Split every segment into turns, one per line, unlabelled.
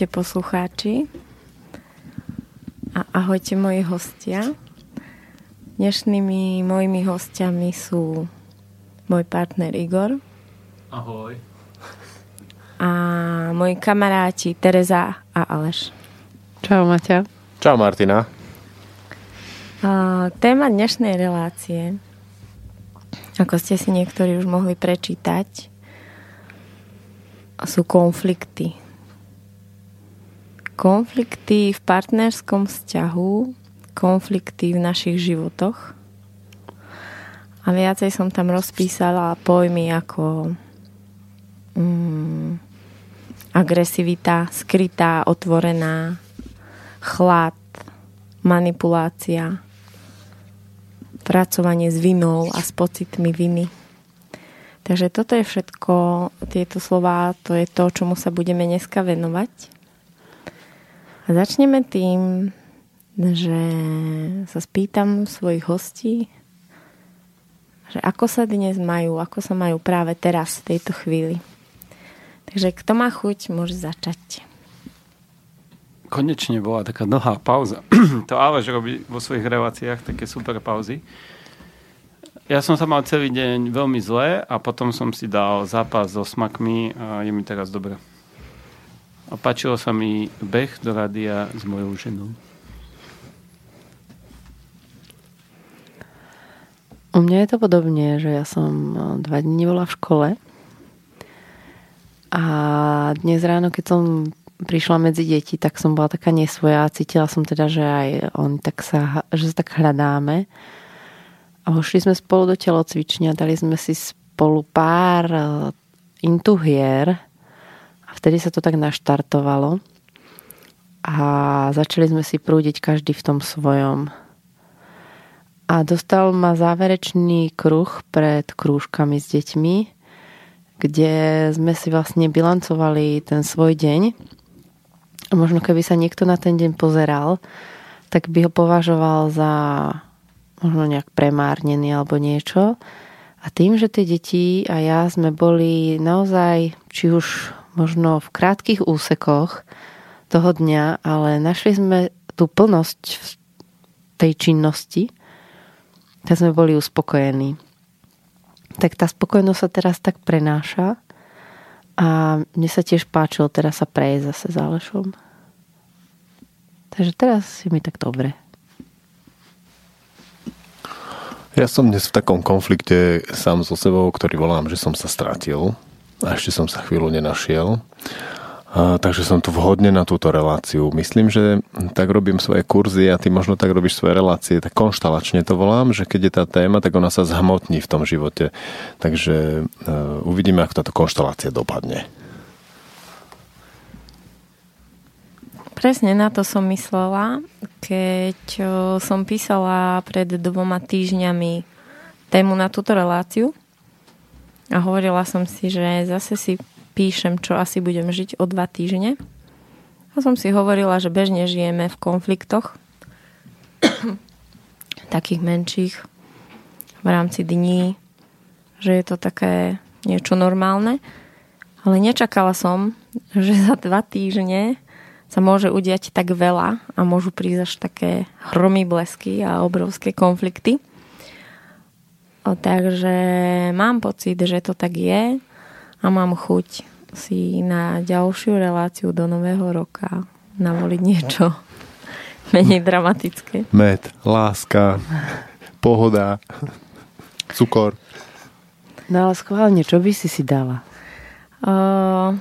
Ahojte poslucháči a ahojte moji hostia. Dnešnými mojimi hostiami sú môj partner Igor.
Ahoj.
A moji kamaráti Tereza a Aleš.
Čau Maťa.
Čau Martina.
A, téma dnešnej relácie, ako ste si niektorí už mohli prečítať, sú konflikty konflikty v partnerskom vzťahu, konflikty v našich životoch. A viacej som tam rozpísala pojmy ako mm, agresivita, skrytá, otvorená, chlad, manipulácia, pracovanie s vinou a s pocitmi viny. Takže toto je všetko, tieto slova, to je to, čomu sa budeme dneska venovať. Začneme tým, že sa spýtam svojich hostí, že ako sa dnes majú, ako sa majú práve teraz, v tejto chvíli. Takže kto má chuť, môže začať.
Konečne bola taká dlhá pauza. to Aleš robí vo svojich reláciách také super pauzy. Ja som sa mal celý deň veľmi zle a potom som si dal zápas so smakmi a je mi teraz dobre. A páčilo sa mi beh do rádia s mojou ženou.
U mňa je to podobne, že ja som eh, dva dní nebola v škole a dnes ráno, keď som prišla medzi deti, tak som bola taká nesvoja a cítila som teda, že aj on tak sa, že sa tak hľadáme. A vošli sme spolu do telocvične a dali sme si spolu pár eh, intuhier, vtedy sa to tak naštartovalo a začali sme si prúdiť každý v tom svojom. A dostal ma záverečný kruh pred krúžkami s deťmi, kde sme si vlastne bilancovali ten svoj deň. A možno keby sa niekto na ten deň pozeral, tak by ho považoval za možno nejak premárnený alebo niečo. A tým, že tie deti a ja sme boli naozaj, či už možno v krátkých úsekoch toho dňa, ale našli sme tú plnosť v tej činnosti, tak sme boli uspokojení. Tak tá spokojnosť sa teraz tak prenáša a mne sa tiež páčilo teraz sa prejsť zase s Alešom. Takže teraz je mi tak dobre.
Ja som dnes v takom konflikte sám so sebou, ktorý volám, že som sa stratil a ešte som sa chvíľu nenašiel. A, takže som tu vhodne na túto reláciu. Myslím, že tak robím svoje kurzy a ty možno tak robíš svoje relácie, tak konštalačne to volám, že keď je tá téma, tak ona sa zhmotní v tom živote. Takže uh, uvidíme, ako táto konštalácia dopadne.
Presne na to som myslela, keď som písala pred dvoma týždňami tému na túto reláciu a hovorila som si, že zase si píšem, čo asi budem žiť o dva týždne. A som si hovorila, že bežne žijeme v konfliktoch, takých menších, v rámci dní, že je to také niečo normálne. Ale nečakala som, že za dva týždne sa môže udiať tak veľa a môžu prísť až také hromy blesky a obrovské konflikty. O, takže mám pocit, že to tak je a mám chuť si na ďalšiu reláciu do nového roka navoliť niečo menej dramatické.
Med, láska, pohoda, cukor.
No ale schválne, čo by si si dala?
Uh,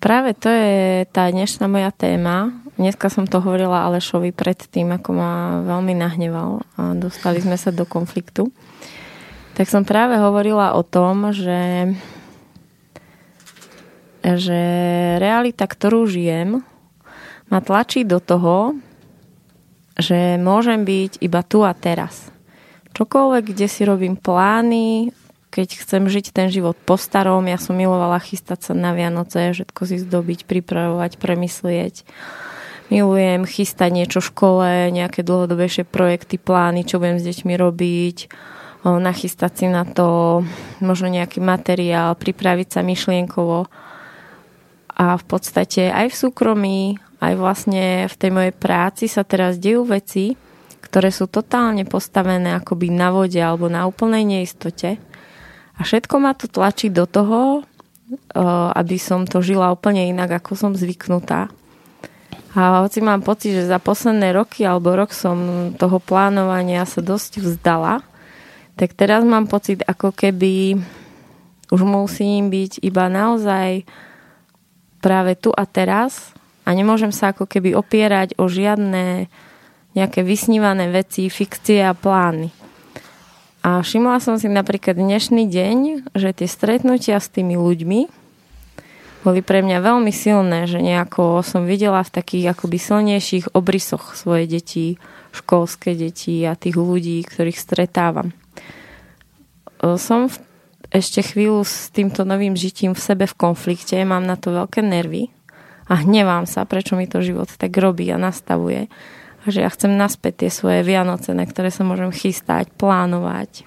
práve to je tá dnešná moja téma Dneska som to hovorila Alešovi predtým, ako ma veľmi nahneval a dostali sme sa do konfliktu. Tak som práve hovorila o tom, že, že realita, ktorú žijem, ma tlačí do toho, že môžem byť iba tu a teraz. Čokoľvek, kde si robím plány, keď chcem žiť ten život po starom, ja som milovala chystať sa na Vianoce, všetko si zdobiť, pripravovať, premyslieť. Milujem chystať niečo v škole, nejaké dlhodobejšie projekty, plány, čo budem s deťmi robiť, nachystať si na to možno nejaký materiál, pripraviť sa myšlienkovo. A v podstate aj v súkromí, aj vlastne v tej mojej práci sa teraz dejú veci, ktoré sú totálne postavené akoby na vode alebo na úplnej neistote a všetko ma to tlačí do toho, aby som to žila úplne inak, ako som zvyknutá. A hoci mám pocit, že za posledné roky alebo rok som toho plánovania sa dosť vzdala, tak teraz mám pocit, ako keby už musím byť iba naozaj práve tu a teraz a nemôžem sa ako keby opierať o žiadne nejaké vysnívané veci, fikcie a plány. A všimla som si napríklad dnešný deň, že tie stretnutia s tými ľuďmi boli pre mňa veľmi silné, že nejako som videla v takých akoby silnejších obrysoch svoje deti, školské deti a tých ľudí, ktorých stretávam. Som v, ešte chvíľu s týmto novým žitím v sebe v konflikte, mám na to veľké nervy a hnevám sa, prečo mi to život tak robí a nastavuje že ja chcem naspäť tie svoje Vianoce, na ktoré sa môžem chystať, plánovať.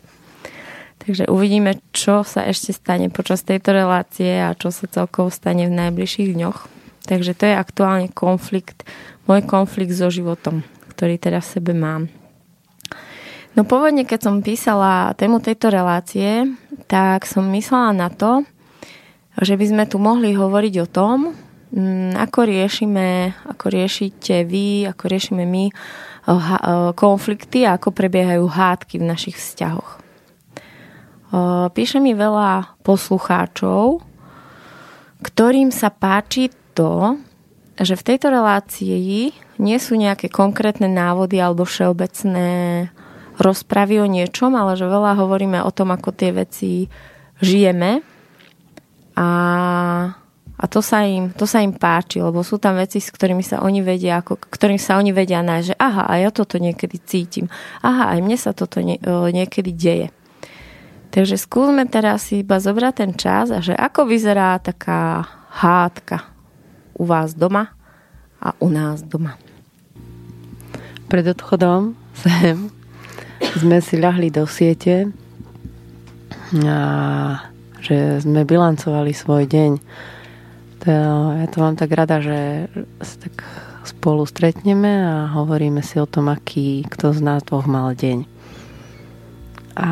Takže uvidíme, čo sa ešte stane počas tejto relácie a čo sa celkovo stane v najbližších dňoch. Takže to je aktuálne konflikt, môj konflikt so životom, ktorý teraz v sebe mám. No pôvodne, keď som písala tému tejto relácie, tak som myslela na to, že by sme tu mohli hovoriť o tom, Mm, ako riešime, ako riešite vy, ako riešime my eh, eh, konflikty a ako prebiehajú hádky v našich vzťahoch. Píše mi veľa poslucháčov, ktorým sa páči to, že v tejto relácii nie sú nejaké konkrétne návody alebo všeobecné rozpravy o niečom, ale že veľa hovoríme o tom, ako tie veci žijeme a a to sa, im, to sa im páči, lebo sú tam veci, s ktorými sa oni vedia, ako, ktorým sa oni vedia nájsť, že aha, aj ja toto niekedy cítim. Aha, aj mne sa toto nie, niekedy deje. Takže skúsme teraz iba zobrať ten čas a že ako vyzerá taká hádka u vás doma a u nás doma.
Pred odchodom sem sme si ľahli do siete a že sme bilancovali svoj deň to, ja to mám tak rada, že sa tak spolu stretneme a hovoríme si o tom, aký kto z nás dvoch mal deň. A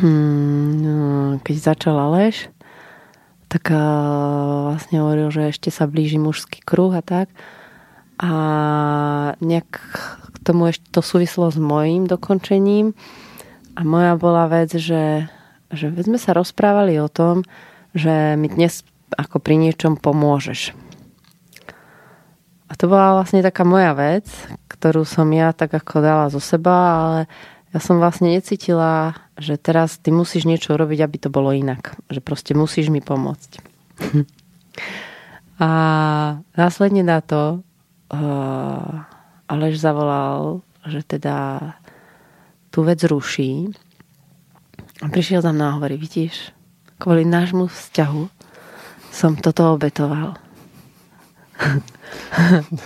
mm, keď začal Aleš, tak vlastne hovoril, že ešte sa blíži mužský kruh a tak. A nejak k tomu ešte to súvislo s mojím dokončením. A moja bola vec, že, že sme sa rozprávali o tom, že mi dnes ako pri niečom pomôžeš. A to bola vlastne taká moja vec, ktorú som ja tak ako dala zo seba, ale ja som vlastne necítila, že teraz ty musíš niečo robiť, aby to bolo inak. Že proste musíš mi pomôcť. A následne na to uh, Aleš zavolal, že teda tú vec ruší. A prišiel tam na hovorí, vidíš, kvôli nášmu vzťahu som toto obetoval.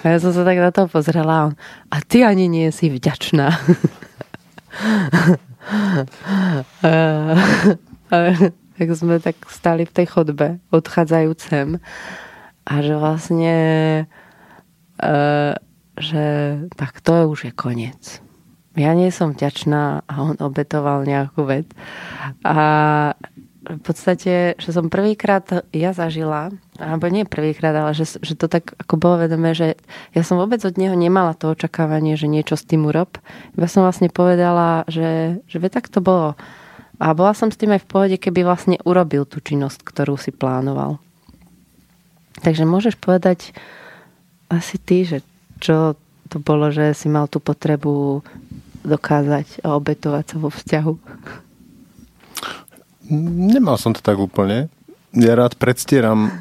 A ja som sa tak na to pozrela a on, a ty ani nie si vďačná. tak sme tak stali v tej chodbe, odchádzajúcem a že vlastne že tak to už je koniec. Ja nie som vďačná a on obetoval nejakú vec. A v podstate, že som prvýkrát ja zažila, alebo nie prvýkrát, ale že, že to tak ako bolo vedomé, že ja som vôbec od neho nemala to očakávanie, že niečo s tým urob. Iba som vlastne povedala, že, že tak to bolo. A bola som s tým aj v pohode, keby vlastne urobil tú činnosť, ktorú si plánoval. Takže môžeš povedať asi ty, že čo to bolo, že si mal tú potrebu dokázať a obetovať sa vo vzťahu.
Nemal som to tak úplne. Ja rád predstieram e,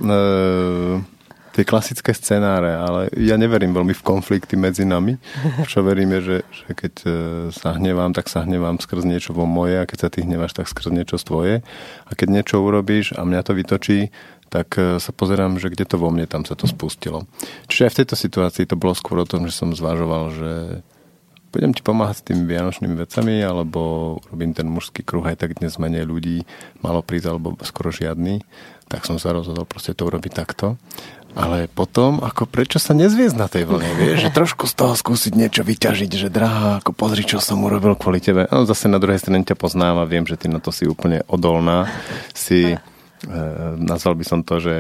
tie klasické scenáre, ale ja neverím veľmi v konflikty medzi nami. Čo verím je, že, že keď e, sa hnevám, tak sa hnevám skrz niečo vo moje a keď sa ty hneváš, tak skrz niečo tvoje. A keď niečo urobíš a mňa to vytočí, tak e, sa pozerám, že kde to vo mne, tam sa to spustilo. Čiže aj v tejto situácii to bolo skôr o tom, že som zvažoval, že budem ti pomáhať s tými vianočnými vecami, alebo robím ten mužský kruh, aj tak dnes menej ľudí malo prísť, alebo skoro žiadny. Tak som sa rozhodol proste to urobiť takto. Ale potom, ako prečo sa nezviezť na tej vlne, vieš, že trošku z toho skúsiť niečo vyťažiť, že drahá, ako pozri, čo som urobil kvôli tebe. No zase na druhej strane ťa poznám a viem, že ty na to si úplne odolná. Si, e, nazval by som to, že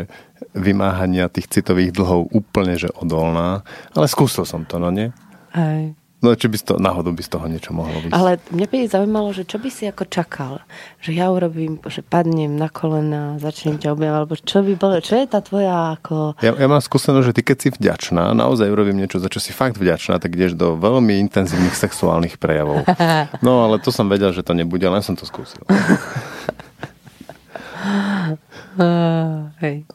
vymáhania tých citových dlhov úplne, že odolná. Ale skúsil som to, no nie?
Aj.
No či by z toho, náhodou by z toho niečo mohlo byť.
Ale mňa by zaujímalo, že čo by si ako čakal? Že ja urobím, že padnem na kolena, začnem ťa objavať, alebo čo by bolo, čo je tá tvoja ako...
Ja, ja mám skúsenosť, že ty keď si vďačná, naozaj urobím niečo, za čo si fakt vďačná, tak ideš do veľmi intenzívnych sexuálnych prejavov. No ale to som vedel, že to nebude, len som to skúsil.
Hej.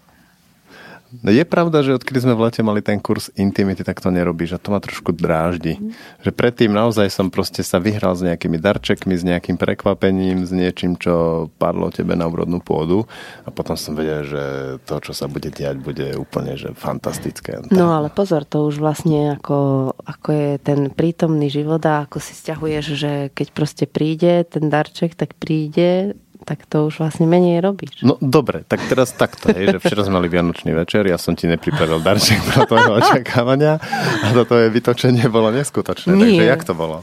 No je pravda, že odkedy sme v lete mali ten kurz intimity, tak to nerobíš a to ma trošku dráždi. Mm. Že predtým naozaj som proste sa vyhral s nejakými darčekmi, s nejakým prekvapením, s niečím, čo padlo tebe na úrodnú pôdu a potom som vedel, že to, čo sa bude diať, bude úplne že fantastické.
No ale pozor, to už vlastne ako, ako je ten prítomný život a ako si stiahuješ, že keď proste príde ten darček, tak príde tak to už vlastne menej robíš.
No dobre, tak teraz takto je, že včera sme mali Vianočný večer, ja som ti nepripravil darček pro tvojho očakávania a toto je vytočenie bolo neskutočné. Nie. Takže jak to bolo?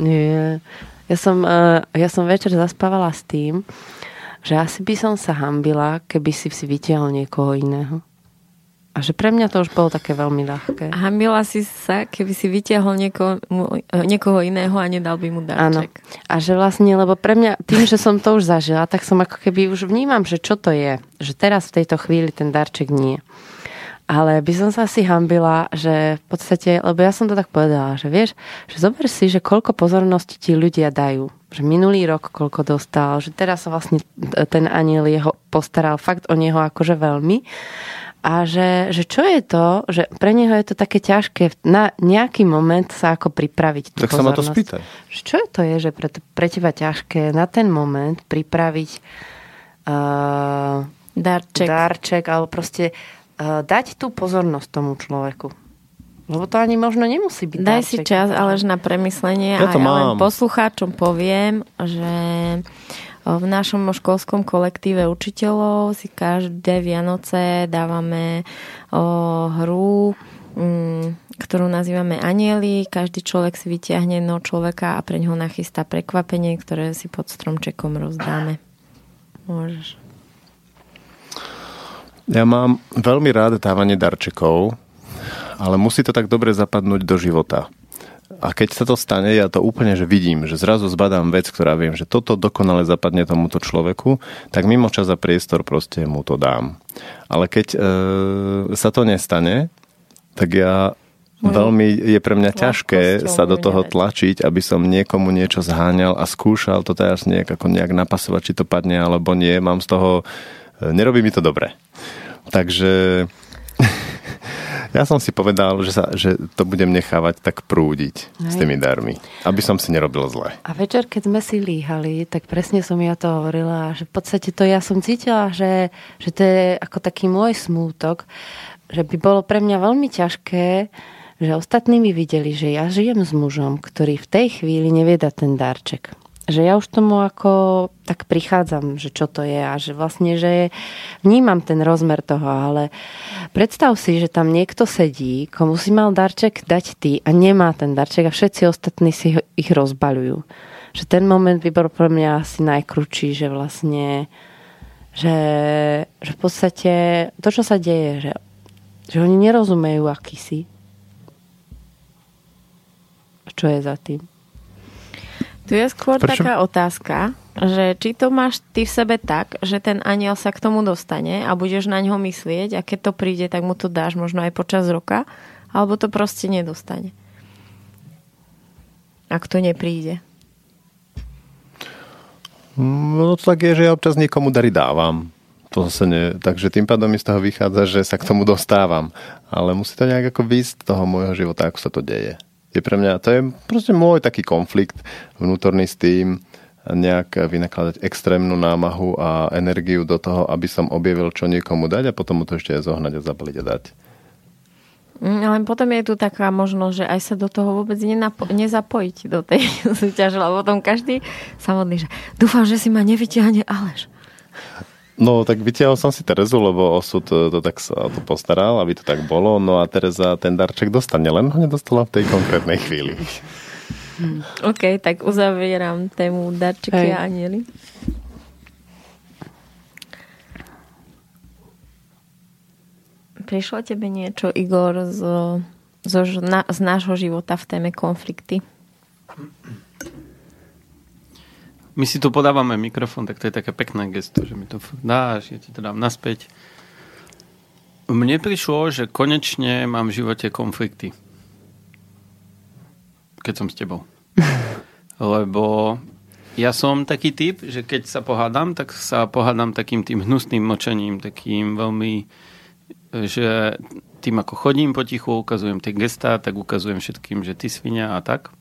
Nie. Ja som, eh, ja som večer zaspávala s tým, že asi by som sa hambila, keby si si vytiahol niekoho iného. A že pre mňa to už bolo také veľmi ľahké.
Hambila si sa, keby si vyťahol niekoho, niekoho iného a nedal by mu darček.
Áno. A že vlastne, lebo pre mňa, tým, že som to už zažila, tak som ako keby už vnímam, že čo to je. Že teraz v tejto chvíli ten darček nie. Ale by som sa asi hambila, že v podstate, lebo ja som to tak povedala, že vieš, že zober si, že koľko pozornosti ti ľudia dajú. Že minulý rok koľko dostal, že teraz sa vlastne ten aniel jeho postaral fakt o neho akože veľmi a že, že čo je to, že pre neho je to také ťažké na nejaký moment sa ako pripraviť
tú Tak pozornosť. sa ma to spýtaj.
Čo je to je, že pre, pre teba ťažké na ten moment pripraviť uh,
darček.
darček alebo proste uh, dať tú pozornosť tomu človeku. Lebo to ani možno nemusí byť
Daj darček. si čas, ale na premyslenie
ja
a ja
mám.
len poslucháčom poviem, že v našom školskom kolektíve učiteľov si každé Vianoce dávame hru, mm, ktorú nazývame anieli. Každý človek si vyťahne jedného človeka a pre ňoho nachystá prekvapenie, ktoré si pod stromčekom rozdáme. Môžeš.
Ja mám veľmi rád dávanie darčekov, ale musí to tak dobre zapadnúť do života. A keď sa to stane, ja to úplne že vidím, že zrazu zbadám vec, ktorá viem, že toto dokonale zapadne tomuto človeku, tak mimo čas a priestor proste mu to dám. Ale keď e, sa to nestane, tak ja veľmi je pre mňa ťažké sa do toho tlačiť, aby som niekomu niečo zháňal a skúšal to teraz nejak, ako nejak napasovať, či to padne alebo nie. Mám z toho, e, nerobí mi to dobre. Takže ja som si povedal, že, sa, že to budem nechávať tak prúdiť Hej. s tými darmi, aby som si nerobil zle.
A večer, keď sme si líhali, tak presne som ja to hovorila, že v podstate to ja som cítila, že, že to je ako taký môj smútok, že by bolo pre mňa veľmi ťažké, že ostatní mi videli, že ja žijem s mužom, ktorý v tej chvíli nevie dať ten darček že ja už tomu ako tak prichádzam, že čo to je a že vlastne, že vnímam ten rozmer toho, ale predstav si, že tam niekto sedí, komu si mal darček dať ty a nemá ten darček a všetci ostatní si ich rozbaľujú. Že ten moment by bol pre mňa asi najkrúčší, že vlastne že, že v podstate to, čo sa deje, že, že oni nerozumejú, aký si. Čo je za tým?
Tu je skôr Prečo? taká otázka, že či to máš ty v sebe tak, že ten aniel sa k tomu dostane a budeš na ňo myslieť a keď to príde, tak mu to dáš možno aj počas roka, alebo to proste nedostane. Ak to nepríde.
No to tak je, že ja občas niekomu dary dávam. To zase nie. Takže tým pádom mi z toho vychádza, že sa k tomu dostávam. Ale musí to nejak ako výsť z toho môjho života, ako sa to deje. Je pre mňa, to je proste môj taký konflikt vnútorný s tým, nejak vynakladať extrémnu námahu a energiu do toho, aby som objavil, čo niekomu dať a potom mu to ešte aj zohnať a zabaliť a dať.
Mm, ale potom je tu taká možnosť, že aj sa do toho vôbec nenapo- nezapojiť do tej súťaže, lebo potom každý sa modlí, že dúfam, že si ma nevyťahne Aleš.
No, tak vytiahol som si Terezu, lebo osud to, to tak sa to postaral, aby to tak bolo. No a Tereza ten darček dostane, len ho nedostala v tej konkrétnej chvíli.
Hmm. OK, tak uzavieram tému darčeky a anieli. Prišlo tebe niečo, Igor, z, z, na, z nášho života v téme konflikty?
My si tu podávame mikrofón, tak to je také pekné gesto, že mi to dáš, ja ti to dám naspäť. Mne prišlo, že konečne mám v živote konflikty. Keď som s tebou. Lebo ja som taký typ, že keď sa pohádam, tak sa pohádam takým tým hnusným močením, takým veľmi, že tým ako chodím potichu, ukazujem tie gestá, tak ukazujem všetkým, že ty svinia a tak.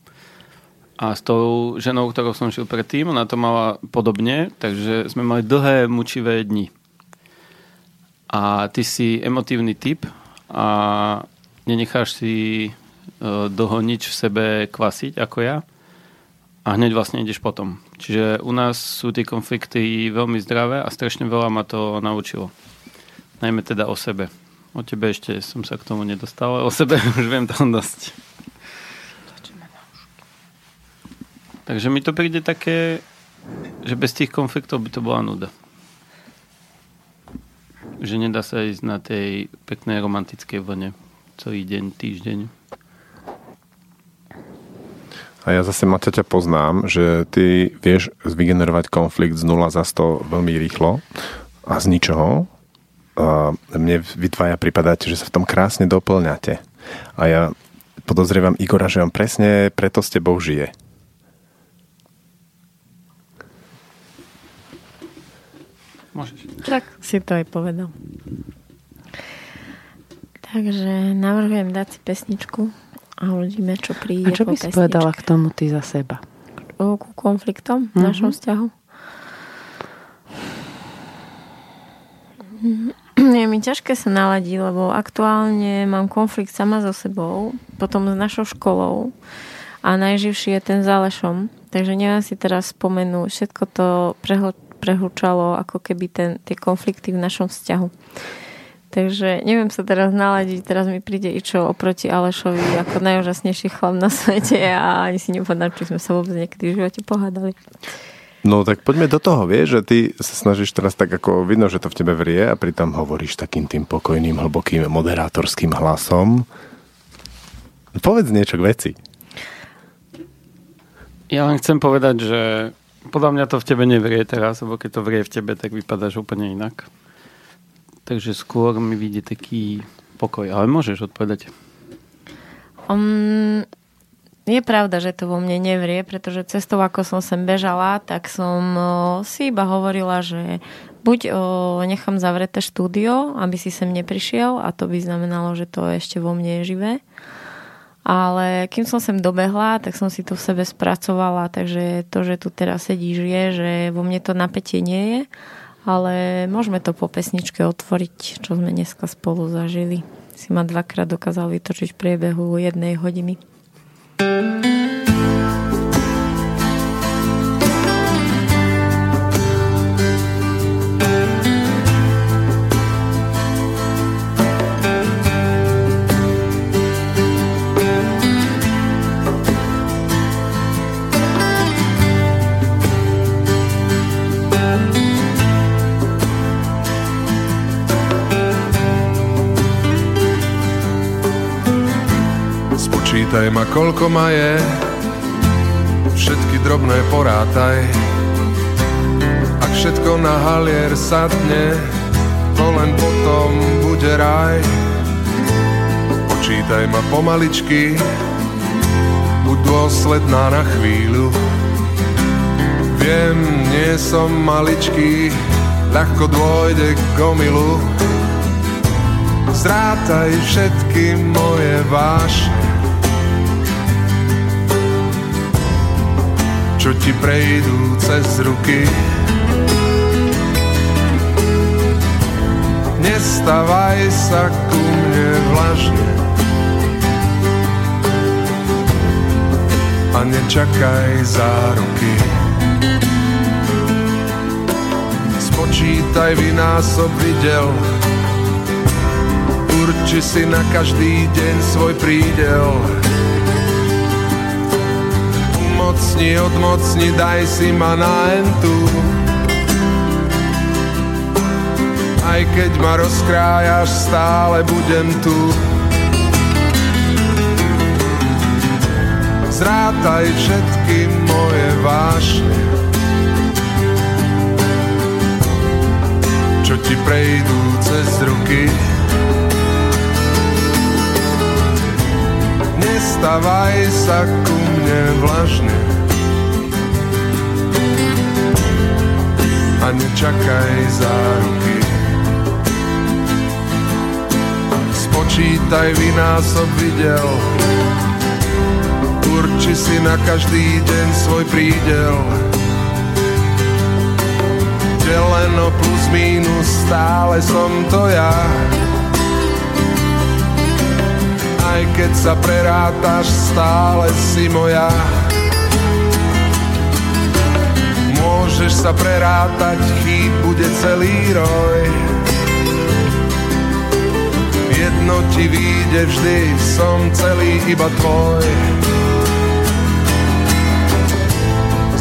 A s tou ženou, ktorou som šiel predtým, ona to mala podobne, takže sme mali dlhé, mučivé dni. A ty si emotívny typ a nenecháš si e, dlho nič v sebe kvasiť ako ja a hneď vlastne ideš potom. Čiže u nás sú tie konflikty veľmi zdravé a strašne veľa ma to naučilo. Najmä teda o sebe. O tebe ešte som sa k tomu nedostal, ale o sebe už viem tam dosť. Takže mi to príde také, že bez tých konfliktov by to bola nuda. Že nedá sa ísť na tej peknej romantickej vlne celý deň, týždeň.
A ja zase Maťa ťa poznám, že ty vieš vygenerovať konflikt z 0 za 100 veľmi rýchlo a z ničoho. A mne vytvája pripadať, že sa v tom krásne doplňate. A ja podozrievam Igora, že on presne preto s tebou žije.
Môžeš. Tak si to aj povedal. Takže navrhujem dať si pesničku a uvidíme, čo príde
A čo by si povedala k tomu ty za seba?
O, ku konfliktom v mm-hmm. našom vzťahu? Je mi ťažké sa naladiť, lebo aktuálne mám konflikt sama so sebou, potom s našou školou a najživší je ten s Alešom. Takže neviem si teraz spomenúť, všetko to prehľad prehúčalo ako keby ten, tie konflikty v našom vzťahu. Takže neviem sa teraz naladiť, teraz mi príde čo oproti Alešovi ako najúžasnejší chlap na svete a ani si nepovedám, či sme sa vôbec niekedy v živote pohádali.
No tak poďme do toho, vieš, že ty sa snažíš teraz tak ako vidno, že to v tebe vrie a pritom hovoríš takým tým pokojným, hlbokým, moderátorským hlasom. Povedz niečo k veci.
Ja len chcem povedať, že podľa mňa to v tebe nevrie teraz, lebo keď to vrie v tebe, tak vypadáš úplne inak. Takže skôr mi vidie taký pokoj. Ale môžeš odpovedať.
Um, je pravda, že to vo mne nevrie, pretože cestou, ako som sem bežala, tak som si iba hovorila, že buď nechám zavreté štúdio, aby si sem neprišiel a to by znamenalo, že to ešte vo mne je živé ale kým som sem dobehla, tak som si to v sebe spracovala, takže to, že tu teraz sedíš, je, že vo mne to napätie nie je, ale môžeme to po pesničke otvoriť, čo sme dneska spolu zažili. Si ma dvakrát dokázal vytočiť v priebehu jednej hodiny. thank
ma, koľko ma je, všetky drobné porátaj. Ak všetko na halier sadne, to len potom bude raj. Počítaj ma pomaličky, buď dôsledná na chvíľu. Viem, nie som maličký, ľahko dôjde k omilu. Zrátaj všetky moje vášne, čo ti prejdú cez ruky. Nestavaj sa ku mne vlažne a nečakaj záruky. Spočítaj vynásob videl, urči si na každý deň svoj prídel. Umocni, odmocni, daj si ma na entu. Aj keď ma rozkrájaš, stále budem tu. Zrátaj všetky moje vášne, čo ti prejdú cez ruky. Nestavaj sa ku mne vlažne a nečakaj záruky. Spočítaj vynásob videl, urči si na každý deň svoj prídel. Deleno plus mínus, stále som to ja aj keď sa prerátaš, stále si moja. Môžeš sa prerátať, chýb bude celý roj. Jedno ti vyjde vždy, som celý iba tvoj.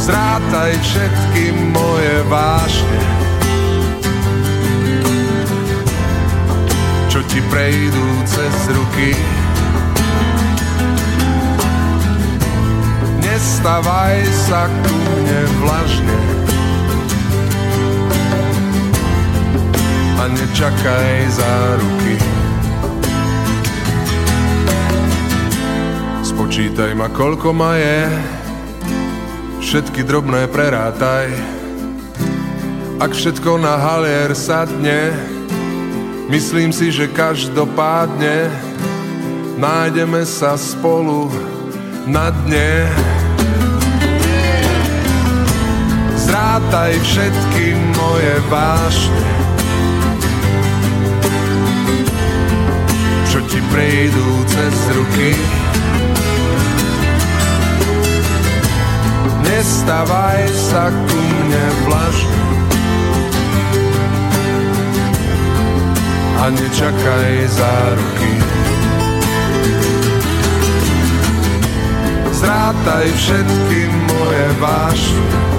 Zrátaj všetky moje vášne, čo ti prejdú cez ruky. Nestavaj sa ku mne vlažne a nečakaj záruky. Spočítaj ma, koľko ma je, všetky drobné prerátaj. Ak všetko na halier sadne, myslím si, že každopádne nájdeme sa spolu na dne. Zrátaj všetky moje vášne, čo ti prejdú cez ruky. Nestavaj sa ku mne vlažne a nečakaj záruky. Zrátaj všetky moje vášne,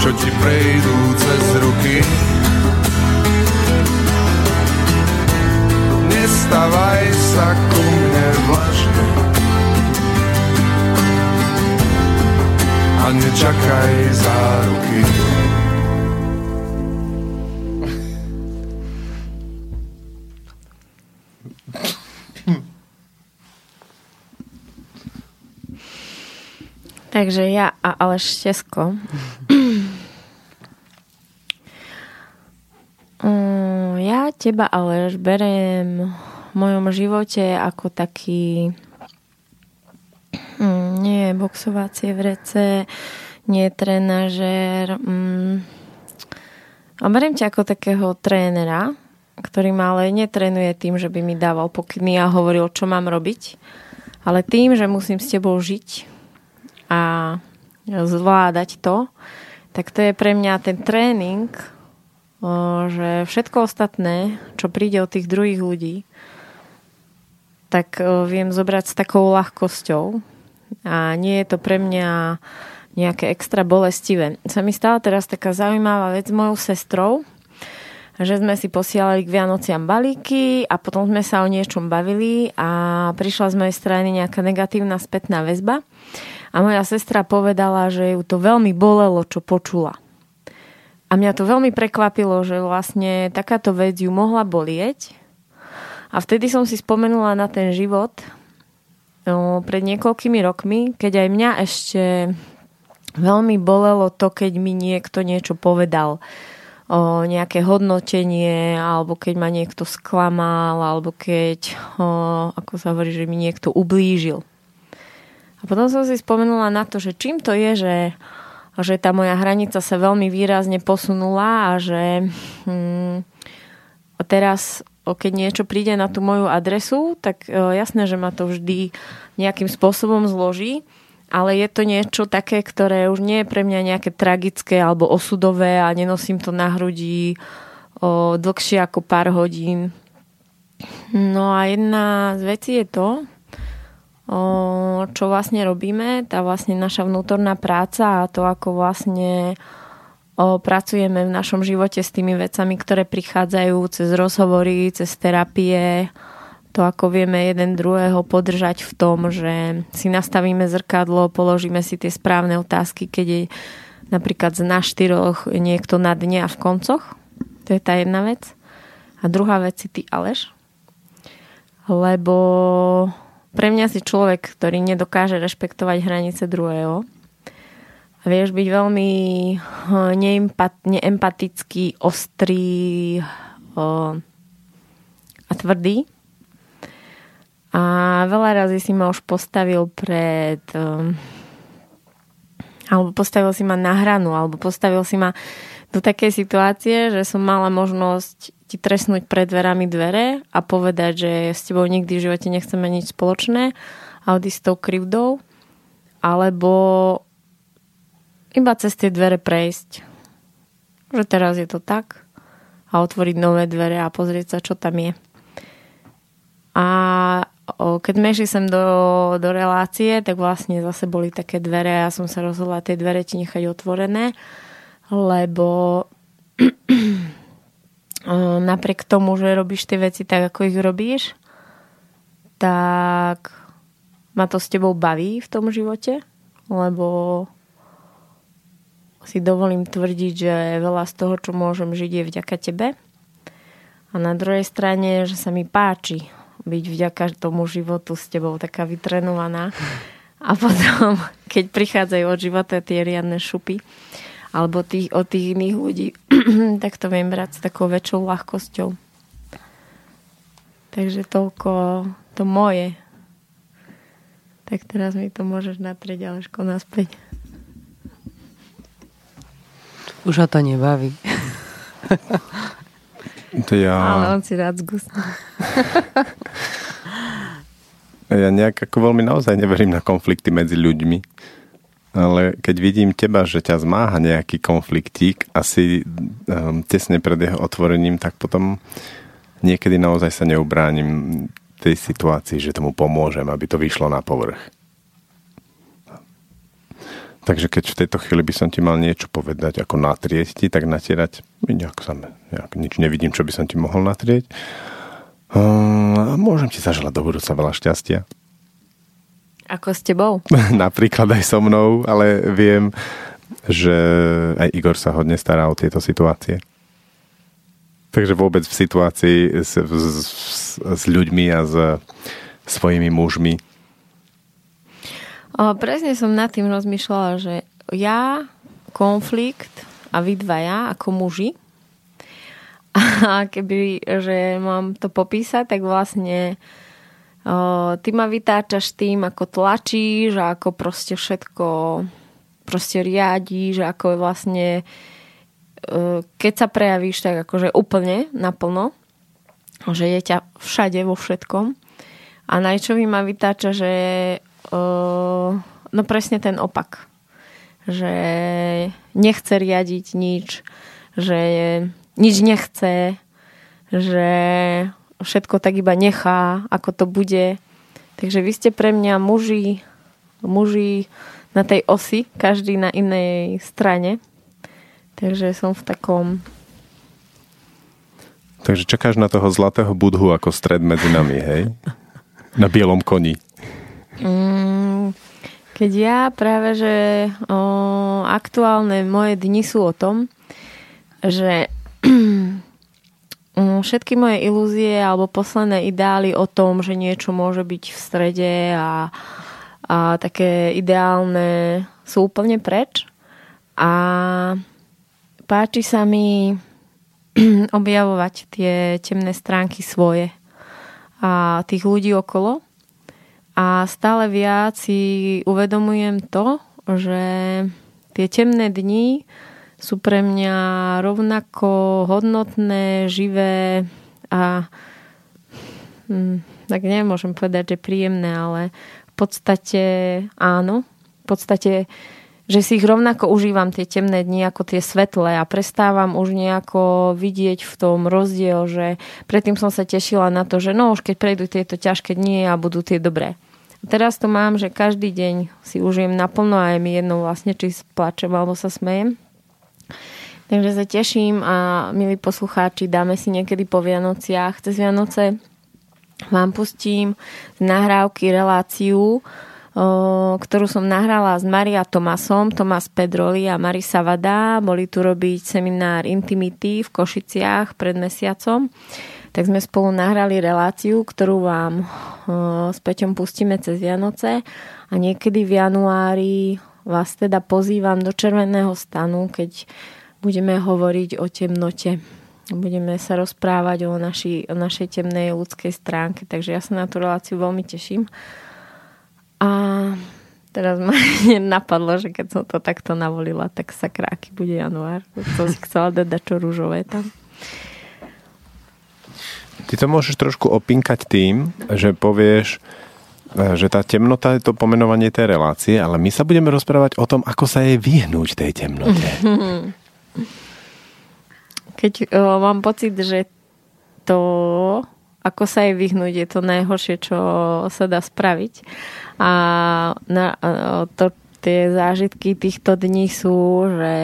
čo ti prejdú cez ruky. Nestavaj sa ku mne vlažne a nečakaj záruky.
Takže ja a Aleš Štesko Mm, ja teba ale berem v mojom živote ako taký mm, nie boxovacie vrece, nie trenažér. Mm, a beriem ťa ako takého trénera, ktorý ma ale netrenuje tým, že by mi dával pokyny a hovoril, čo mám robiť, ale tým, že musím s tebou žiť a zvládať to, tak to je pre mňa ten tréning že všetko ostatné, čo príde od tých druhých ľudí, tak viem zobrať s takou ľahkosťou a nie je to pre mňa nejaké extra bolestivé. Sa mi stala teraz taká zaujímavá vec s mojou sestrou, že sme si posielali k Vianociam balíky a potom sme sa o niečom bavili a prišla z mojej strany nejaká negatívna spätná väzba a moja sestra povedala, že ju to veľmi bolelo, čo počula. A mňa to veľmi prekvapilo, že vlastne takáto vec ju mohla bolieť. A vtedy som si spomenula na ten život no, pred niekoľkými rokmi, keď aj mňa ešte veľmi bolelo to, keď mi niekto niečo povedal o nejaké hodnotenie, alebo keď ma niekto sklamal, alebo keď, o, ako sa hovorí, že mi niekto ublížil. A potom som si spomenula na to, že čím to je, že, že tá moja hranica sa veľmi výrazne posunula a že hm, teraz, keď niečo príde na tú moju adresu, tak jasné, že ma to vždy nejakým spôsobom zloží ale je to niečo také, ktoré už nie je pre mňa nejaké tragické alebo osudové a nenosím to na hrudi o, dlhšie ako pár hodín. No a jedna z vecí je to, čo vlastne robíme, tá vlastne naša vnútorná práca a to, ako vlastne pracujeme v našom živote s tými vecami, ktoré prichádzajú cez rozhovory, cez terapie, to, ako vieme jeden druhého podržať v tom, že si nastavíme zrkadlo, položíme si tie správne otázky, keď je napríklad na štyroch niekto na dne a v koncoch. To je tá jedna vec. A druhá vec si ty Aleš. Lebo pre mňa si človek, ktorý nedokáže rešpektovať hranice druhého, vieš byť veľmi hm, neempat, neempatický, ostrý a tvrdý, a veľa razy si ma už postavil pred... Um, alebo postavil si ma na hranu, alebo postavil si ma do takej situácie, že som mala možnosť ti tresnúť pred dverami dvere a povedať, že s tebou nikdy v živote nechceme nič spoločné a odísť s tou krivdou, alebo iba cez tie dvere prejsť. Že teraz je to tak a otvoriť nové dvere a pozrieť sa, čo tam je. A keď sme išli sem do, do relácie, tak vlastne zase boli také dvere a som sa rozhodla tie dvere ti nechať otvorené, lebo napriek tomu, že robíš tie veci tak, ako ich robíš, tak ma to s tebou baví v tom živote, lebo si dovolím tvrdiť, že veľa z toho, čo môžem žiť, je vďaka tebe. A na druhej strane, že sa mi páči byť vďaka tomu životu s tebou taká vytrenovaná. A potom, keď prichádzajú od života tie riadne šupy, alebo tých, od tých iných ľudí, tak to viem brať s takou väčšou ľahkosťou. Takže toľko to moje. Tak teraz mi to môžeš natrieť, Aleško, naspäť.
Už ho to nebaví.
To ja...
Ale on si rád zgusne.
ja nejak ako veľmi naozaj neverím na konflikty medzi ľuďmi. Ale keď vidím teba, že ťa zmáha nejaký konfliktík asi um, tesne pred jeho otvorením, tak potom niekedy naozaj sa neubránim tej situácii, že tomu pomôžem, aby to vyšlo na povrch. Takže keď v tejto chvíli by som ti mal niečo povedať, ako natrieť ti, tak natierať, nejak sa, nejak, nič nevidím, čo by som ti mohol natrieť. Uh, môžem ti zaželať do budúca veľa šťastia.
Ako s tebou?
Napríklad aj so mnou, ale viem, že aj Igor sa hodne stará o tieto situácie. Takže vôbec v situácii s, s, s ľuďmi a s svojimi mužmi
O, presne som nad tým rozmýšľala, že ja, konflikt a vy dvaja ako muži a keby, že mám to popísať, tak vlastne ty ma vytáčaš tým, ako tlačíš a ako proste všetko proste riadíš, ako vlastne keď sa prejavíš tak akože úplne naplno, že je ťa všade vo všetkom a najčo ma vytáča, že no presne ten opak. Že nechce riadiť nič, že nič nechce, že všetko tak iba nechá, ako to bude. Takže vy ste pre mňa muži, muži na tej osi, každý na inej strane. Takže som v takom...
Takže čakáš na toho zlatého budhu ako stred medzi nami, hej? Na bielom koni.
Mm, keď ja práve, že o, aktuálne moje dni sú o tom, že všetky moje ilúzie alebo posledné ideály o tom, že niečo môže byť v strede a, a také ideálne sú úplne preč. A páči sa mi objavovať tie temné stránky svoje a tých ľudí okolo. A stále viac si uvedomujem to, že tie temné dni sú pre mňa rovnako hodnotné, živé a hm, tak nemôžem povedať, že príjemné, ale v podstate áno. V podstate že si ich rovnako užívam tie temné dni ako tie svetlé a prestávam už nejako vidieť v tom rozdiel, že predtým som sa tešila na to, že no už keď prejdú tieto ťažké dni a budú tie dobré. Teraz to mám, že každý deň si užijem naplno a je mi jedno vlastne, či plačem alebo sa smejem. Takže sa teším a milí poslucháči, dáme si niekedy po Vianociach, cez Vianoce vám pustím z nahrávky reláciu, ktorú som nahrala s Maria Tomasom, Tomas Pedroli a Marisa Vada. Boli tu robiť seminár Intimity v Košiciach pred mesiacom. Tak sme spolu nahrali reláciu, ktorú vám s Peťom pustíme cez Vianoce a niekedy v januári vás teda pozývam do červeného stanu, keď budeme hovoriť o temnote. Budeme sa rozprávať o, naši, o našej temnej ľudskej stránke, takže ja sa na tú reláciu veľmi teším. A teraz ma napadlo, že keď som to takto navolila, tak sa kráky bude január. To si chcela dať čo rúžové tam.
Ty to môžeš trošku opinkať tým, že povieš, že tá temnota je to pomenovanie tej relácie, ale my sa budeme rozprávať o tom, ako sa jej vyhnúť tej temnote.
Keď o, mám pocit, že to, ako sa jej vyhnúť, je to najhoršie, čo sa dá spraviť a na, to, tie zážitky týchto dní sú, že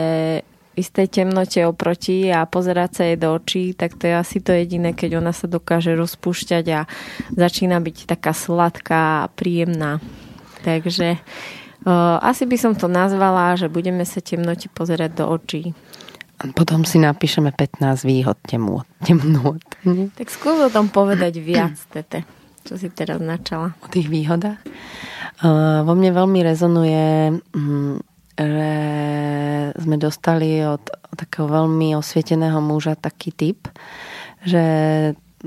isté temnote oproti a pozerať sa jej do očí, tak to je asi to jediné, keď ona sa dokáže rozpúšťať a začína byť taká sladká a príjemná. Takže uh, asi by som to nazvala, že budeme sa temnote pozerať do očí.
Potom si napíšeme 15 výhod temnôt. temnôt.
Tak skús o tom povedať viac, Tete čo si teraz načala.
O tých výhodách? Uh, vo mne veľmi rezonuje, um, že sme dostali od, takého veľmi osvieteného muža taký typ, že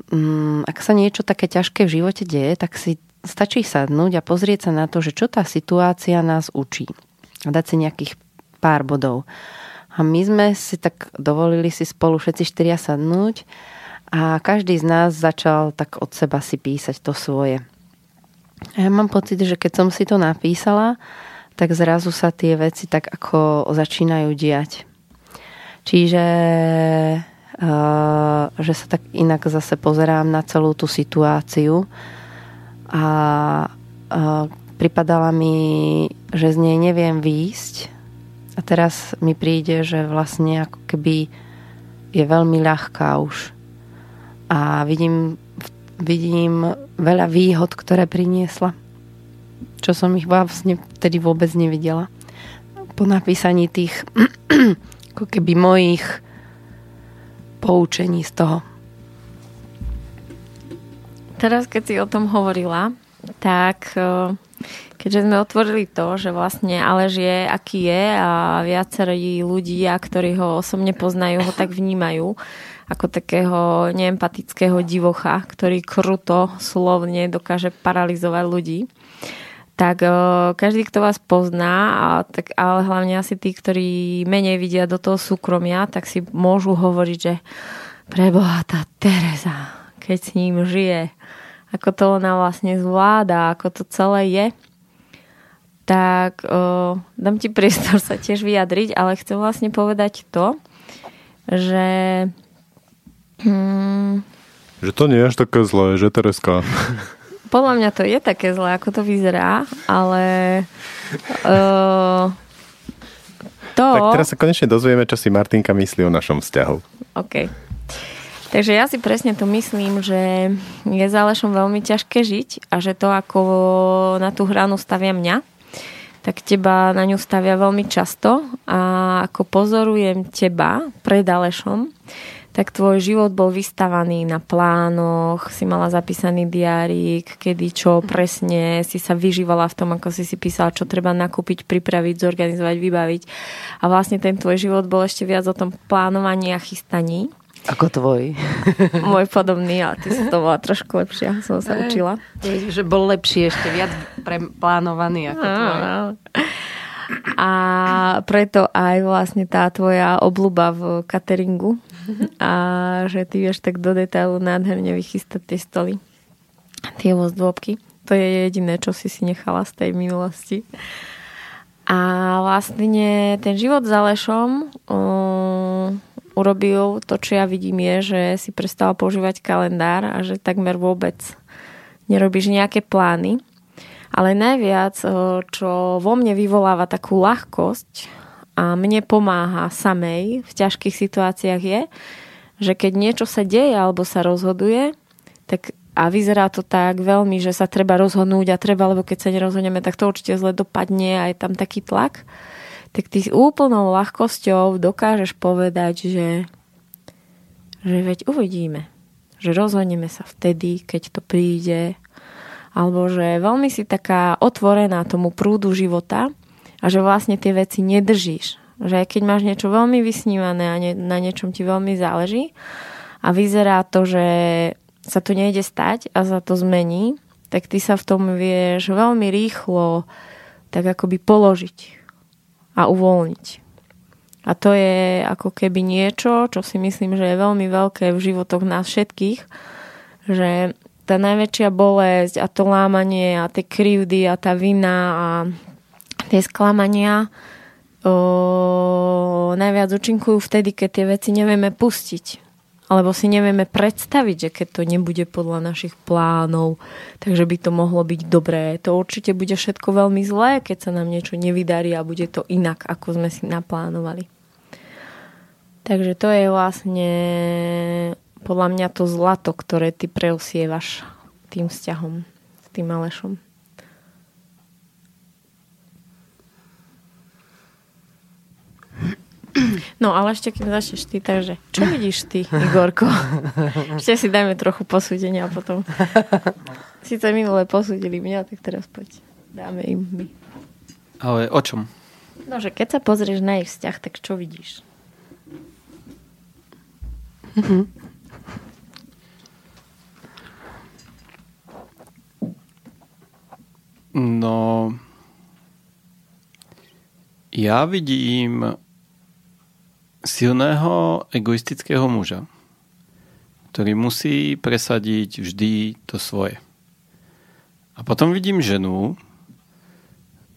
um, ak sa niečo také ťažké v živote deje, tak si stačí sadnúť a pozrieť sa na to, že čo tá situácia nás učí. A dať si nejakých pár bodov. A my sme si tak dovolili si spolu všetci štyria sadnúť a každý z nás začal tak od seba si písať to svoje. A ja mám pocit, že keď som si to napísala, tak zrazu sa tie veci tak ako začínajú diať. Čiže uh, že sa tak inak zase pozerám na celú tú situáciu a uh, pripadala mi, že z nej neviem výjsť a teraz mi príde, že vlastne ako keby je veľmi ľahká už a vidím, vidím veľa výhod, ktoré priniesla. Čo som ich vlastne vtedy vôbec nevidela. Po napísaní tých ako keby mojich poučení z toho.
Teraz, keď si o tom hovorila, tak e, keďže sme otvorili to, že vlastne Alež je, aký je a viacerí ľudia, ktorí ho osobne poznajú, ho tak vnímajú, ako takého neempatického divocha, ktorý kruto, slovne dokáže paralizovať ľudí. Tak každý, kto vás pozná, tak, ale hlavne asi tí, ktorí menej vidia do toho súkromia, tak si môžu hovoriť, že preboha tá Teresa, keď s ním žije, ako to ona vlastne zvláda, ako to celé je, tak uh, dám ti priestor sa tiež vyjadriť, ale chcem vlastne povedať to, že
Hmm. Že to nie je až také zlé, že Tereska?
Podľa mňa to je také zlé, ako to vyzerá, ale uh, to...
Tak teraz sa konečne dozvieme, čo si Martinka myslí o našom vzťahu.
OK. Takže ja si presne to myslím, že je za Alešom veľmi ťažké žiť a že to, ako na tú hranu stavia mňa, tak teba na ňu stavia veľmi často a ako pozorujem teba pred Alešom, tak tvoj život bol vystavaný na plánoch, si mala zapísaný diárik, kedy čo presne, si sa vyžívala v tom, ako si si písala, čo treba nakúpiť, pripraviť, zorganizovať, vybaviť. A vlastne ten tvoj život bol ešte viac o tom plánovaní a chystaní.
Ako tvoj.
Môj podobný, a ty si to bola trošku lepšia, som sa učila.
Že bol lepší ešte viac plánovaný ako tvoj.
A preto aj vlastne tá tvoja obluba v cateringu a že ty vieš tak do detailu nádherne vychystať tie stoly, tie vozdôbky. To je jediné, čo si si nechala z tej minulosti. A vlastne ten život za Lešom um, urobil to, čo ja vidím je, že si prestal používať kalendár a že takmer vôbec nerobíš nejaké plány ale najviac, čo vo mne vyvoláva takú ľahkosť a mne pomáha samej v ťažkých situáciách je, že keď niečo sa deje alebo sa rozhoduje, tak a vyzerá to tak veľmi, že sa treba rozhodnúť a treba, lebo keď sa nerozhodneme, tak to určite zle dopadne a je tam taký tlak, tak ty s úplnou ľahkosťou dokážeš povedať, že, že veď uvidíme, že rozhodneme sa vtedy, keď to príde alebo že veľmi si taká otvorená tomu prúdu života a že vlastne tie veci nedržíš. Že keď máš niečo veľmi vysnívané a ne, na niečom ti veľmi záleží a vyzerá to, že sa to nejde stať a sa to zmení, tak ty sa v tom vieš veľmi rýchlo tak akoby položiť a uvoľniť. A to je ako keby niečo, čo si myslím, že je veľmi veľké v životoch nás všetkých, že tá najväčšia bolesť a to lámanie a tie krivdy a tá vina a tie sklamania o, najviac účinkujú vtedy, keď tie veci nevieme pustiť. Alebo si nevieme predstaviť, že keď to nebude podľa našich plánov, takže by to mohlo byť dobré. To určite bude všetko veľmi zlé, keď sa nám niečo nevydarí a bude to inak, ako sme si naplánovali. Takže to je vlastne podľa mňa to zlato, ktoré ty preosievaš tým vzťahom s tým Alešom. No ale ešte keď začneš ty, takže čo vidíš ty, Igorko? Ešte si dajme trochu posúdenia a potom. Sice minule posúdili mňa, tak teraz poď. Dáme im my.
Ale o čom?
No, že keď sa pozrieš na ich vzťah, tak čo vidíš? Mm-hmm.
No, ja vidím silného egoistického muža, ktorý musí presadiť vždy to svoje. A potom vidím ženu,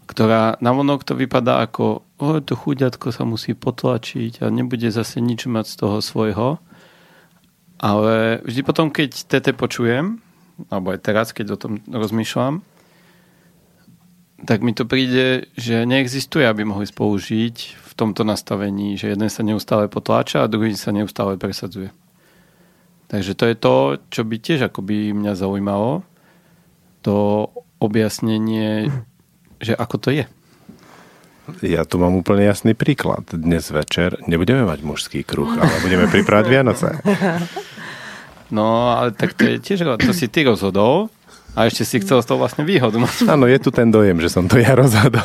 ktorá navonok to vypadá ako o, to chuďatko sa musí potlačiť a nebude zase nič mať z toho svojho. Ale vždy potom, keď tete počujem, alebo aj teraz, keď o tom rozmýšľam, tak mi to príde, že neexistuje, aby mohli spolu tomto nastavení, že jeden sa neustále potláča a druhý sa neustále presadzuje. Takže to je to, čo by tiež akoby mňa zaujímalo, to objasnenie, že ako to je.
Ja tu mám úplne jasný príklad. Dnes večer nebudeme mať mužský kruh, ale budeme pripravať Vianoce.
No, ale tak to je tiež, to si ty rozhodol, a ešte si chcel z toho vlastne výhodu.
Áno, je tu ten dojem, že som to ja rozhodol.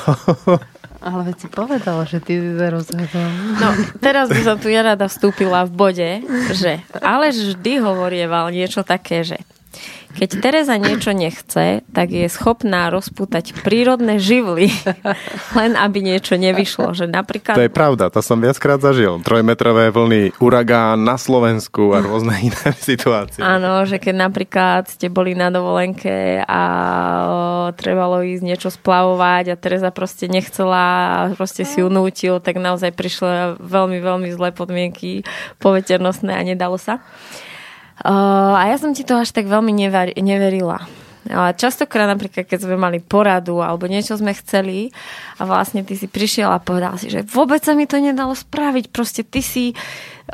Ale veď si povedal, že ty si rozhodol.
No, teraz by som tu ja rada vstúpila v bode, že ale vždy hovorieval niečo také, že keď Teresa niečo nechce, tak je schopná rozpútať prírodné živly, len aby niečo nevyšlo. Že napríklad...
To je pravda, to som viackrát zažil. Trojmetrové vlny, uragán na Slovensku a rôzne iné situácie.
Áno, že keď napríklad ste boli na dovolenke a trebalo ísť niečo splavovať a Teresa proste nechcela proste si ju nútil, tak naozaj prišlo veľmi, veľmi zlé podmienky poveternostné a nedalo sa. Uh, a ja som ti to až tak veľmi never, neverila. Ale častokrát napríklad, keď sme mali poradu alebo niečo sme chceli a vlastne ty si prišiel a povedal si, že vôbec sa mi to nedalo spraviť, proste ty si,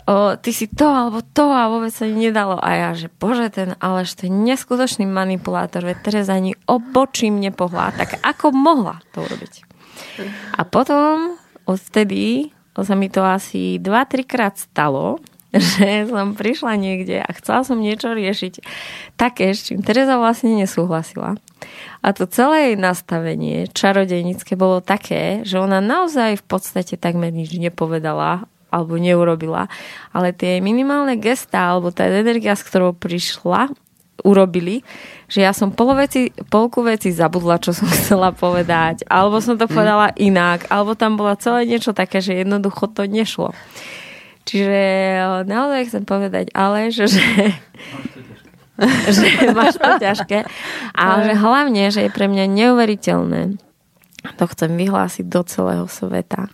o, ty si to alebo to a vôbec sa mi nedalo. A ja, že bože, ten Aleš, to je neskutočný manipulátor, veď Tereza ani obočím nepohla, tak ako mohla to urobiť? A potom odtedy sa mi to asi 2-3 krát stalo, že som prišla niekde a chcela som niečo riešiť také, s čím Teresa vlastne nesúhlasila. A to celé jej nastavenie čarodejnícke bolo také, že ona naozaj v podstate takmer nič nepovedala alebo neurobila. Ale tie minimálne gestá alebo tá energia, s ktorou prišla, urobili, že ja som poloveci, polku veci zabudla, čo som chcela povedať, alebo som to povedala inak, alebo tam bola celé niečo také, že jednoducho to nešlo. Čiže naozaj chcem povedať, ale že, že, že máš to ťažké, ale že hlavne, že je pre mňa neuveriteľné, to chcem vyhlásiť do celého sveta,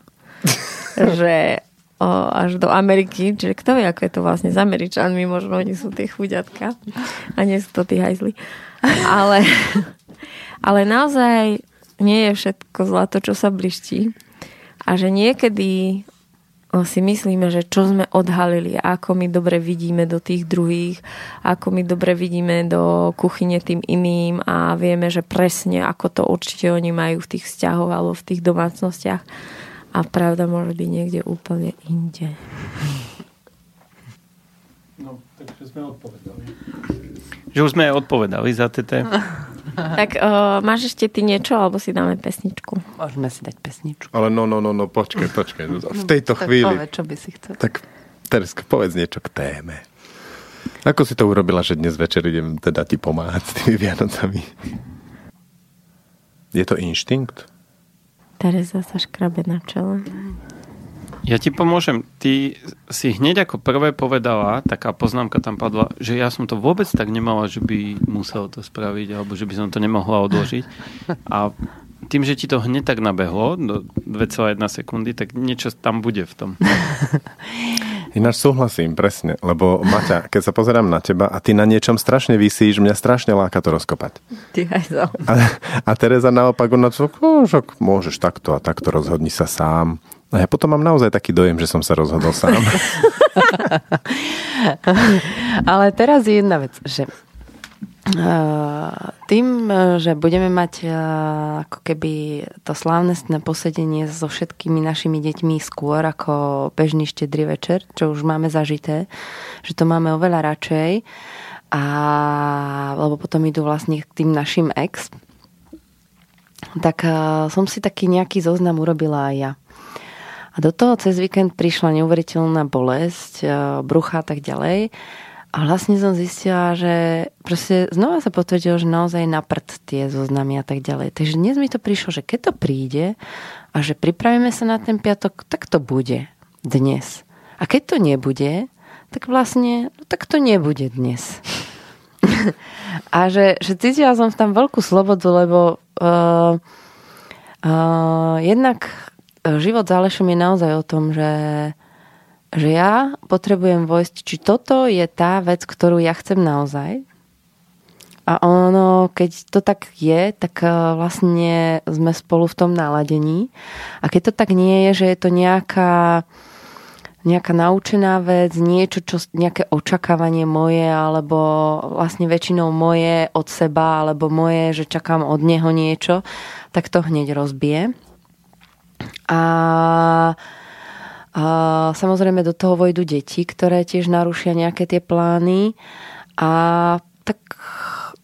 že o, až do Ameriky, čiže kto vie, ako je to vlastne s Američanmi, možno oni sú tie chuďatka a nie sú to tí hajzli. Ale, ale naozaj nie je všetko zlato, čo sa bliští a že niekedy si myslíme, že čo sme odhalili, ako my dobre vidíme do tých druhých, ako my dobre vidíme do kuchyne tým iným a vieme, že presne ako to určite oni majú v tých vzťahoch alebo v tých domácnostiach a pravda môže byť niekde úplne inde.
No, takže sme odpovedali. Že už sme odpovedali za TT.
Tak uh, máš ešte ty niečo, alebo si dáme pesničku?
Môžeme si dať pesničku.
Ale no, no, no, no, počkaj, počkaj. V tejto
tak
chvíli.
Povedz, čo by si chcel.
Tak Tereska, povedz niečo k téme. Ako si to urobila, že dnes večer idem teda ti pomáhať s tými Vianocami? Je to inštinkt?
Teresa sa škrabe na čele.
Ja ti pomôžem. Ty si hneď ako prvé povedala, taká poznámka tam padla, že ja som to vôbec tak nemala, že by musel to spraviť, alebo že by som to nemohla odložiť. A tým, že ti to hneď tak nabehlo do 2,1 sekundy, tak niečo tam bude v tom.
Ináč súhlasím, presne, lebo Maťa, keď sa pozerám na teba a ty na niečom strašne vysíš, mňa strašne láka to rozkopať.
Ty aj to.
A, a Tereza naopak, ona že môžeš takto a takto, rozhodni sa sám. A ja potom mám naozaj taký dojem, že som sa rozhodol sám.
Ale teraz je jedna vec, že tým, že budeme mať ako keby to slávnostné posedenie so všetkými našimi deťmi skôr ako bežný štedrý večer, čo už máme zažité, že to máme oveľa radšej, a, lebo potom idú vlastne k tým našim ex, tak som si taký nejaký zoznam urobila aj ja. A do toho cez víkend prišla neuveriteľná bolesť, brucha a tak ďalej. A vlastne som zistila, že proste znova sa potvrdilo, že naozaj na prd tie zoznamy a tak ďalej. Takže dnes mi to prišlo, že keď to príde a že pripravíme sa na ten piatok, tak to bude dnes. A keď to nebude, tak vlastne, no tak to nebude dnes. a že, že cítila som tam veľkú slobodu, lebo uh, uh, jednak život s Alešom je naozaj o tom, že že ja potrebujem vojsť, či toto je tá vec, ktorú ja chcem naozaj. A ono, keď to tak je, tak e, vlastne sme spolu v tom naladení. A keď to tak nie je, že je to nejaká, nejaká naučená vec, niečo, čo, nejaké očakávanie moje, alebo vlastne väčšinou moje od seba, alebo moje, že čakám od neho niečo, tak to hneď rozbije. A a samozrejme do toho vojdu deti, ktoré tiež narušia nejaké tie plány. A tak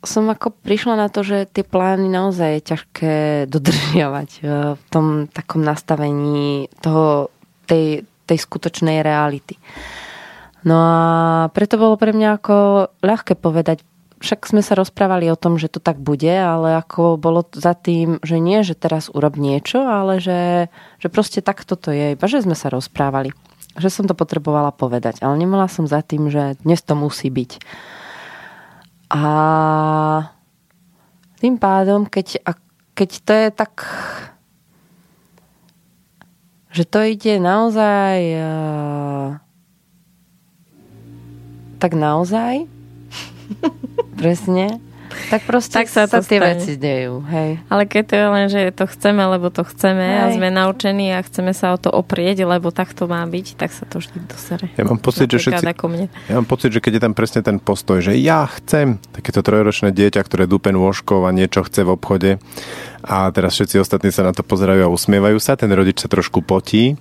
som ako prišla na to, že tie plány naozaj je ťažké dodržiavať e, v tom takom nastavení toho, tej, tej skutočnej reality. No a preto bolo pre mňa ako ľahké povedať, však sme sa rozprávali o tom, že to tak bude, ale ako bolo za tým, že nie, že teraz urob niečo, ale že, že proste tak toto je, iba že sme sa rozprávali. Že som to potrebovala povedať, ale nemala som za tým, že dnes to musí byť. A tým pádom, keď, keď to je tak že to ide naozaj tak naozaj Presne. Tak proste tak sa, sa tie veci dejú. Hej.
Ale keď to je len, že to chceme, lebo to chceme hej. a sme naučení a chceme sa o to oprieť, lebo tak to má byť, tak sa to vždy dosere.
Ja mám pocit, že všetci, ako mne. Ja mám pocit, že keď je tam presne ten postoj, že ja chcem, takéto trojročné dieťa, ktoré dupen nôžkov a niečo chce v obchode a teraz všetci ostatní sa na to pozerajú a usmievajú sa, ten rodič sa trošku potí,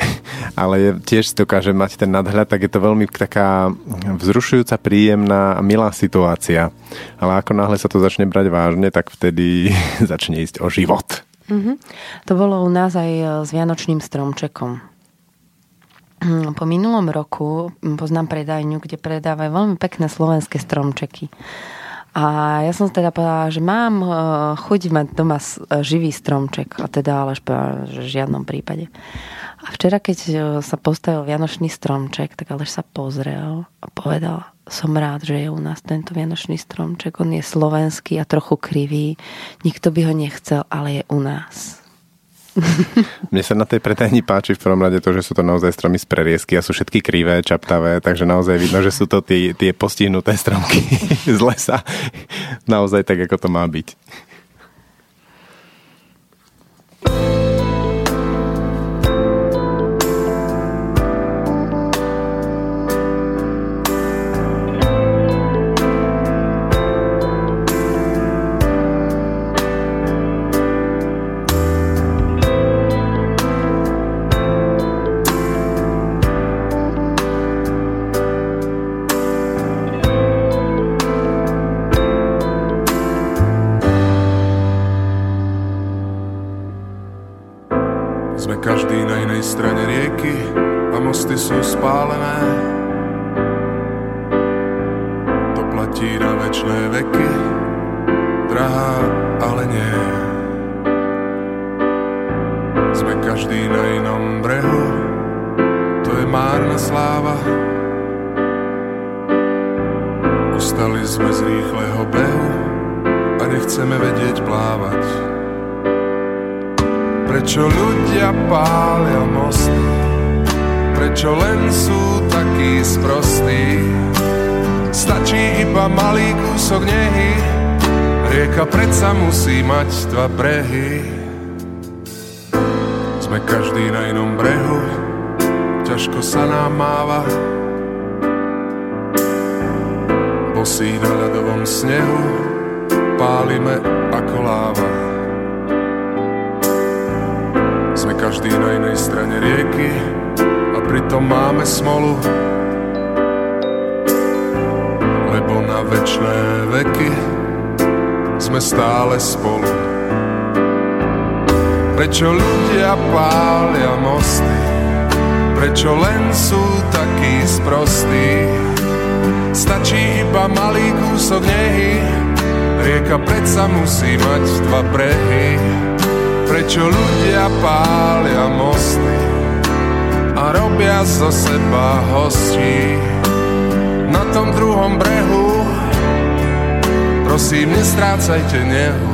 ale je, tiež dokáže mať ten nadhľad, tak je to veľmi taká vzrušujúca, príjemná a milá situácia. Ale ako náhle sa to začne brať vážne, tak vtedy začne ísť o život.
Mm-hmm. To bolo u nás aj s Vianočným stromčekom. Po minulom roku poznám predajňu, kde predávajú veľmi pekné slovenské stromčeky. A ja som teda povedala, že mám eh, chuť mať doma eh, živý stromček, a teda ale že v žiadnom prípade. A včera, keď eh, sa postavil Vianočný stromček, tak Aleš sa pozrel a povedal, som rád, že je u nás tento Vianočný stromček. On je slovenský a trochu krivý. Nikto by ho nechcel, ale je u nás.
Mne sa na tej pretajni páči v prvom rade to, že sú to naozaj stromy z preriesky a sú všetky krivé, čaptavé, takže naozaj vidno, že sú to tie, tie postihnuté stromky z lesa. Naozaj tak, ako to má byť.
Dva brehy. Sme každý na inom brehu Ťažko sa nám máva. Bosí na ľadovom snehu Pálime ako láva. Sme každý na inej strane rieky pritom máme smolu Lebo na večné veky sme stále spolu. Prečo ľudia pália mosty? Prečo len sú takí sprostí? Stačí iba malý kúsok nehy Rieka predsa musí mať dva brehy Prečo ľudia pália mosty robia zo seba hostí Na tom druhom brehu Prosím, nestrácajte nehu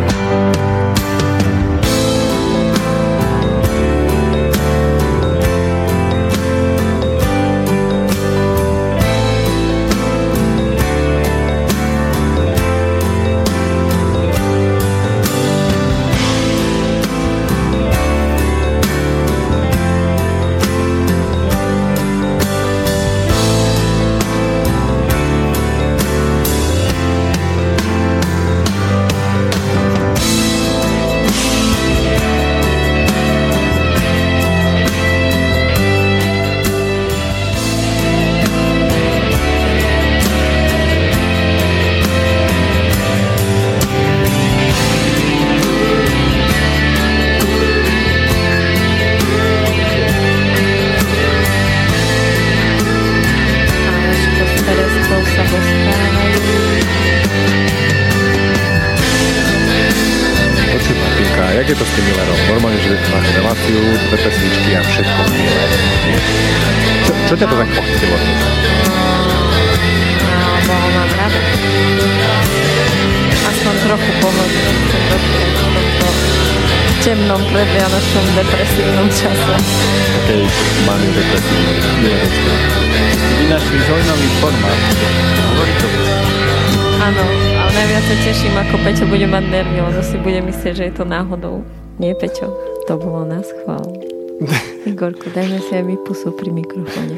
to
náhodou. Nie, Peťo, to bolo na schvál. Igorku, dajme si aj my pusu pri mikrofóne.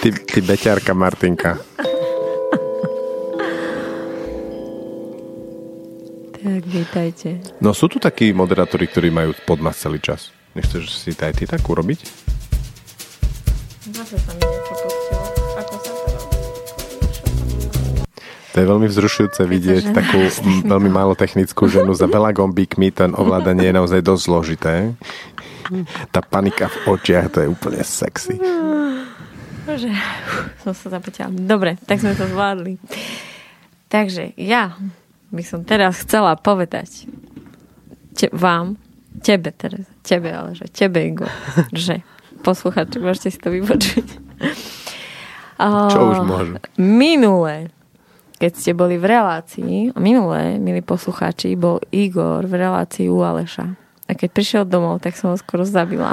Ty, ty beťarka Martinka.
Tak, vítajte.
No sú tu takí moderátori, ktorí majú podmas celý čas. Nechceš si aj ty tak urobiť?
Zase sa mi niečo To
je veľmi vzrušujúce vidieť
žena
takú veľmi málo technickú ženu za veľa gombíkmi. Ten ovládanie je naozaj dosť zložité. Tá panika v očiach, to je úplne sexy.
Bože, uf, som sa započala. Dobre, tak sme to zvládli. Takže ja by som teraz chcela povedať te, vám, tebe, Tereza, tebe, ale že tebe, Igor, že posluchači, môžete si to vypočuť.
Čo už môžu?
Minule, keď ste boli v relácii, a minule, milí poslucháči, bol Igor v relácii u Aleša. A keď prišiel domov, tak som ho skoro zabila.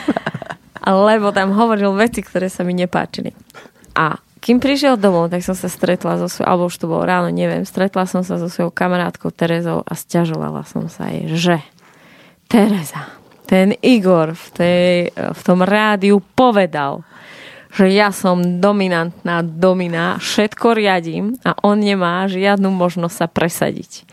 Lebo tam hovoril veci, ktoré sa mi nepáčili. A kým prišiel domov, tak som sa stretla so svojou, alebo už to bolo ráno, neviem, stretla som sa so svojou kamarátkou Terezou a stiažovala som sa jej, že Tereza, ten Igor v, tej, v tom rádiu povedal, že ja som dominantná domina, všetko riadím a on nemá žiadnu možnosť sa presadiť.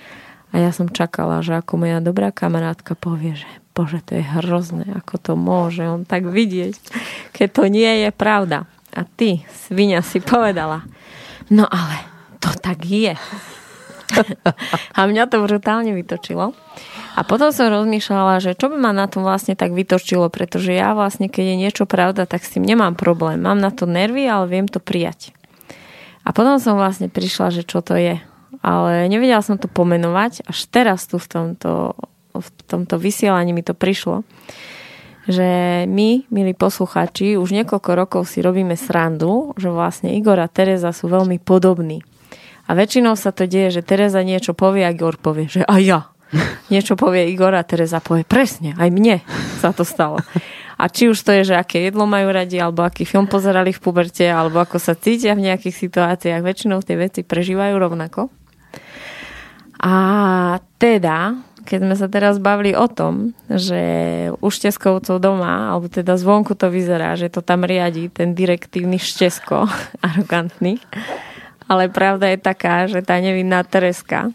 A ja som čakala, že ako moja dobrá kamarátka povie, že bože, to je hrozné, ako to môže on tak vidieť, keď to nie je pravda. A ty, svinia, si povedala, no ale to tak je. a mňa to brutálne vytočilo. A potom som rozmýšľala, že čo by ma na tom vlastne tak vytočilo, pretože ja vlastne, keď je niečo pravda, tak s tým nemám problém. Mám na to nervy, ale viem to prijať. A potom som vlastne prišla, že čo to je. Ale nevedela som to pomenovať, až teraz tu v tomto, v tomto vysielaní mi to prišlo, že my, milí poslucháči, už niekoľko rokov si robíme srandu, že vlastne Igor a Tereza sú veľmi podobní. A väčšinou sa to deje, že Tereza niečo povie a Igor povie, že aj ja. Niečo povie Igor a Tereza povie, presne, aj mne sa to stalo. A či už to je, že aké jedlo majú radi, alebo aký film pozerali v puberte, alebo ako sa cítia v nejakých situáciách, väčšinou tie veci prežívajú rovnako. A teda, keď sme sa teraz bavili o tom, že u Šteskovcov doma, alebo teda zvonku to vyzerá, že to tam riadi ten direktívny Štesko, arogantný, ale pravda je taká, že tá nevinná Tereska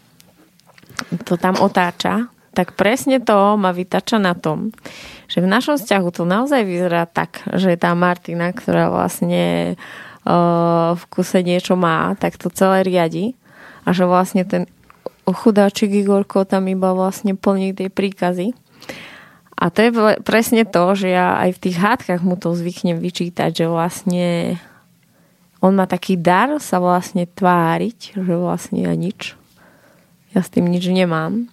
to tam otáča, tak presne to ma vytača na tom, že v našom vzťahu to naozaj vyzerá tak, že tá Martina, ktorá vlastne uh, v kuse niečo má, tak to celé riadi a že vlastne ten chudáčik Igorko tam iba vlastne plní tie príkazy. A to je presne to, že ja aj v tých hádkach mu to zvyknem vyčítať, že vlastne on má taký dar sa vlastne tváriť, že vlastne ja nič. Ja s tým nič nemám.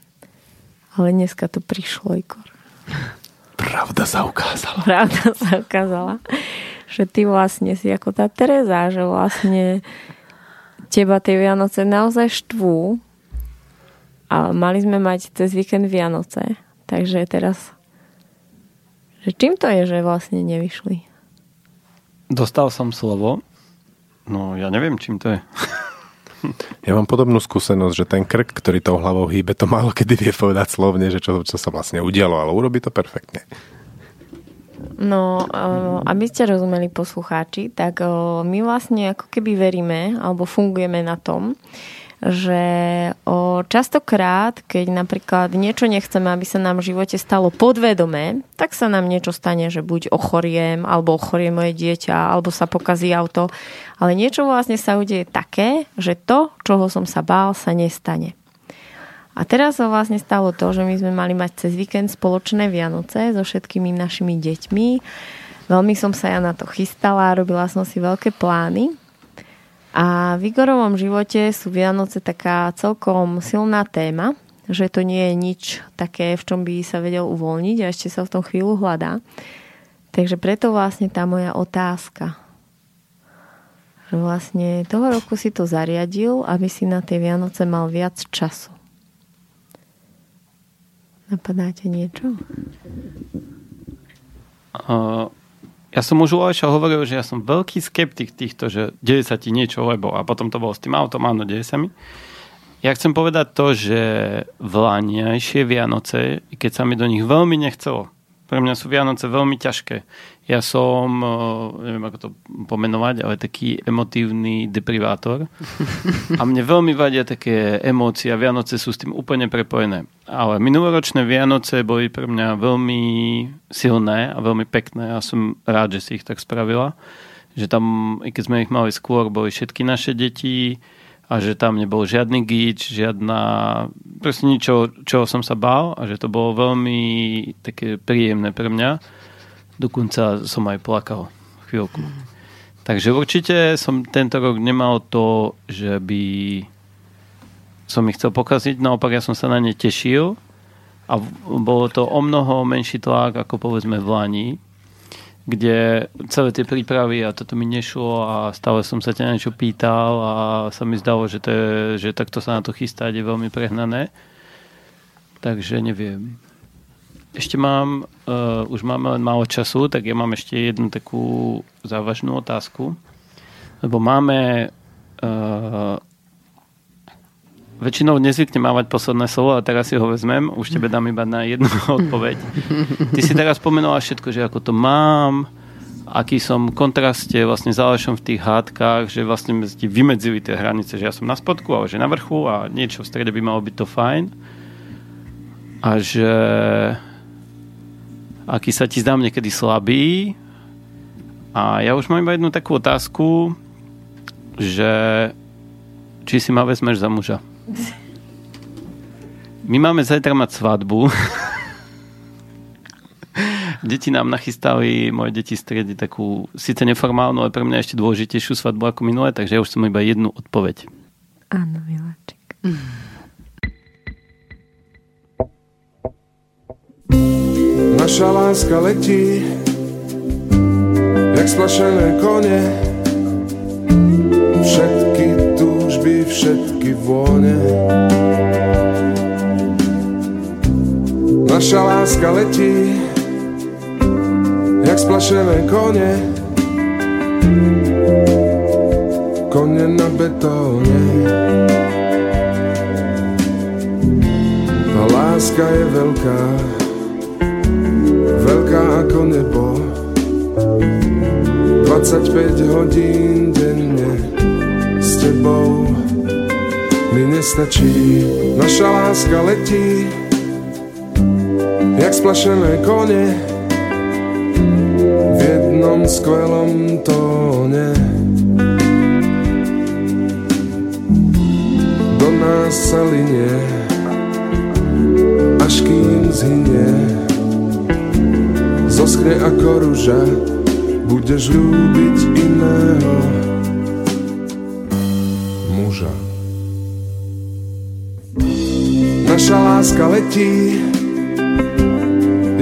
Ale dneska to prišlo, Igor.
Pravda sa ukázala.
Pravda sa ukázala, že ty vlastne si ako tá Tereza, že vlastne teba tie Vianoce naozaj štvú a mali sme mať cez víkend Vianoce. Takže teraz že čím to je, že vlastne nevyšli?
Dostal som slovo. No, ja neviem, čím to je.
Ja mám podobnú skúsenosť, že ten krk, ktorý tou hlavou hýbe, to málo kedy vie povedať slovne, že čo, čo sa vlastne udialo, ale urobí to perfektne.
No, eh, aby ste rozumeli poslucháči, tak eh, my vlastne ako keby veríme, alebo fungujeme na tom, že o, častokrát, keď napríklad niečo nechceme, aby sa nám v živote stalo podvedomé, tak sa nám niečo stane, že buď ochoriem, alebo ochorie moje dieťa, alebo sa pokazí auto. Ale niečo vlastne sa udeje také, že to, čoho som sa bál, sa nestane. A teraz sa vlastne stalo to, že my sme mali mať cez víkend spoločné Vianoce so všetkými našimi deťmi. Veľmi som sa ja na to chystala, robila som si veľké plány. A v Igorovom živote sú Vianoce taká celkom silná téma, že to nie je nič také, v čom by sa vedel uvoľniť a ešte sa v tom chvíľu hľadá. Takže preto vlastne tá moja otázka. Že vlastne toho roku si to zariadil, aby si na tie Vianoce mal viac času. Napadáte niečo?
Uh, ja som už u hovoril, že ja som veľký skeptik týchto, že deje sa ti niečo, lebo a potom to bolo s tým autom, áno, deje sa mi. Ja chcem povedať to, že vláňajšie Vianoce, keď sa mi do nich veľmi nechcelo, pre mňa sú Vianoce veľmi ťažké. Ja som, eh, neviem ako to pomenovať, ale taký emotívny deprivátor. A mne veľmi vadia také emócie a Vianoce sú s tým úplne prepojené. Ale minuloročné Vianoce boli pre mňa veľmi silné a veľmi pekné a som rád, že si ich tak spravila. Že tam, i keď sme ich mali skôr, boli všetky naše deti, a že tam nebol žiadny gíč, žiadna, proste ničo, čoho som sa bál a že to bolo veľmi také príjemné pre mňa. Dokonca som aj plakal chvíľku. Takže určite som tento rok nemal to, že by som ich chcel pokaziť, naopak ja som sa na ne tešil a bolo to o mnoho menší tlak ako povedzme v Lani, kde celé tie prípravy a toto mi nešlo a stále som sa ťa niečo pýtal a sa mi zdalo, že, to je, že takto sa na to chystať je veľmi prehnané. Takže neviem. Ešte mám, uh, už máme len málo času, tak ja mám ešte jednu takú závažnú otázku. Lebo máme uh, väčšinou nezvykne mávať posledné slovo a teraz si ho vezmem. Už tebe dám iba na jednu odpoveď. Ty si teraz spomenula všetko, že ako to mám, aký som kontraste vlastne s v tých hádkach, že vlastne ti vymedzili tie hranice, že ja som na spodku, ale že na vrchu a niečo v strede by malo byť to fajn. A že aký sa ti zdám niekedy slabý. A ja už mám iba jednu takú otázku, že či si ma vezmeš za muža. My máme zajtra mať svadbu. deti nám nachystali, moje deti striedy takú, síce neformálnu, ale pre mňa ešte dôležitejšiu svadbu ako minulé, takže ja už som iba jednu odpoveď.
Áno, miláčik.
Naša láska letí, jak splašené kone, všetky túžby, všetky vône. Naša láska letí, jak splašené kone, kone na betóne. A láska je veľká, veľká ako nebo. 25 hodín denne s tebou mi nestačí. Naša láska letí, jak splašené kone v jednom skvelom tóne. Do nás sa linie, až kým zhynie, zoskne ako ruža, budeš ľúbiť iného muža. Naša láska letí,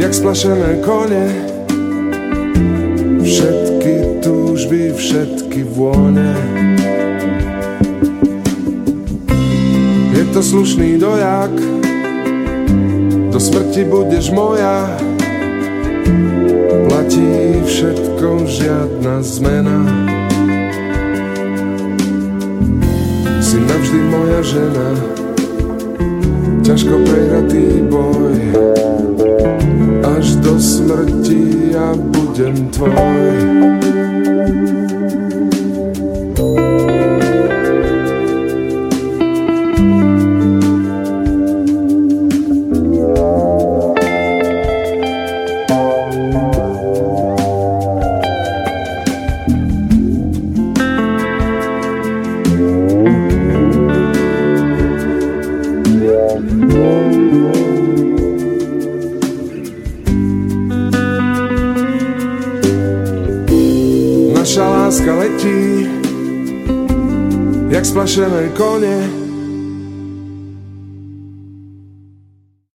jak splašené kone, všetky túžby, všetky vône. Je to slušný dojak, do smrti budeš moja, platí všetko, žiadna zmena. Si navždy moja žena, ťažko prehratý boj, až do smrti ja budem tvoj. Jak splašené kone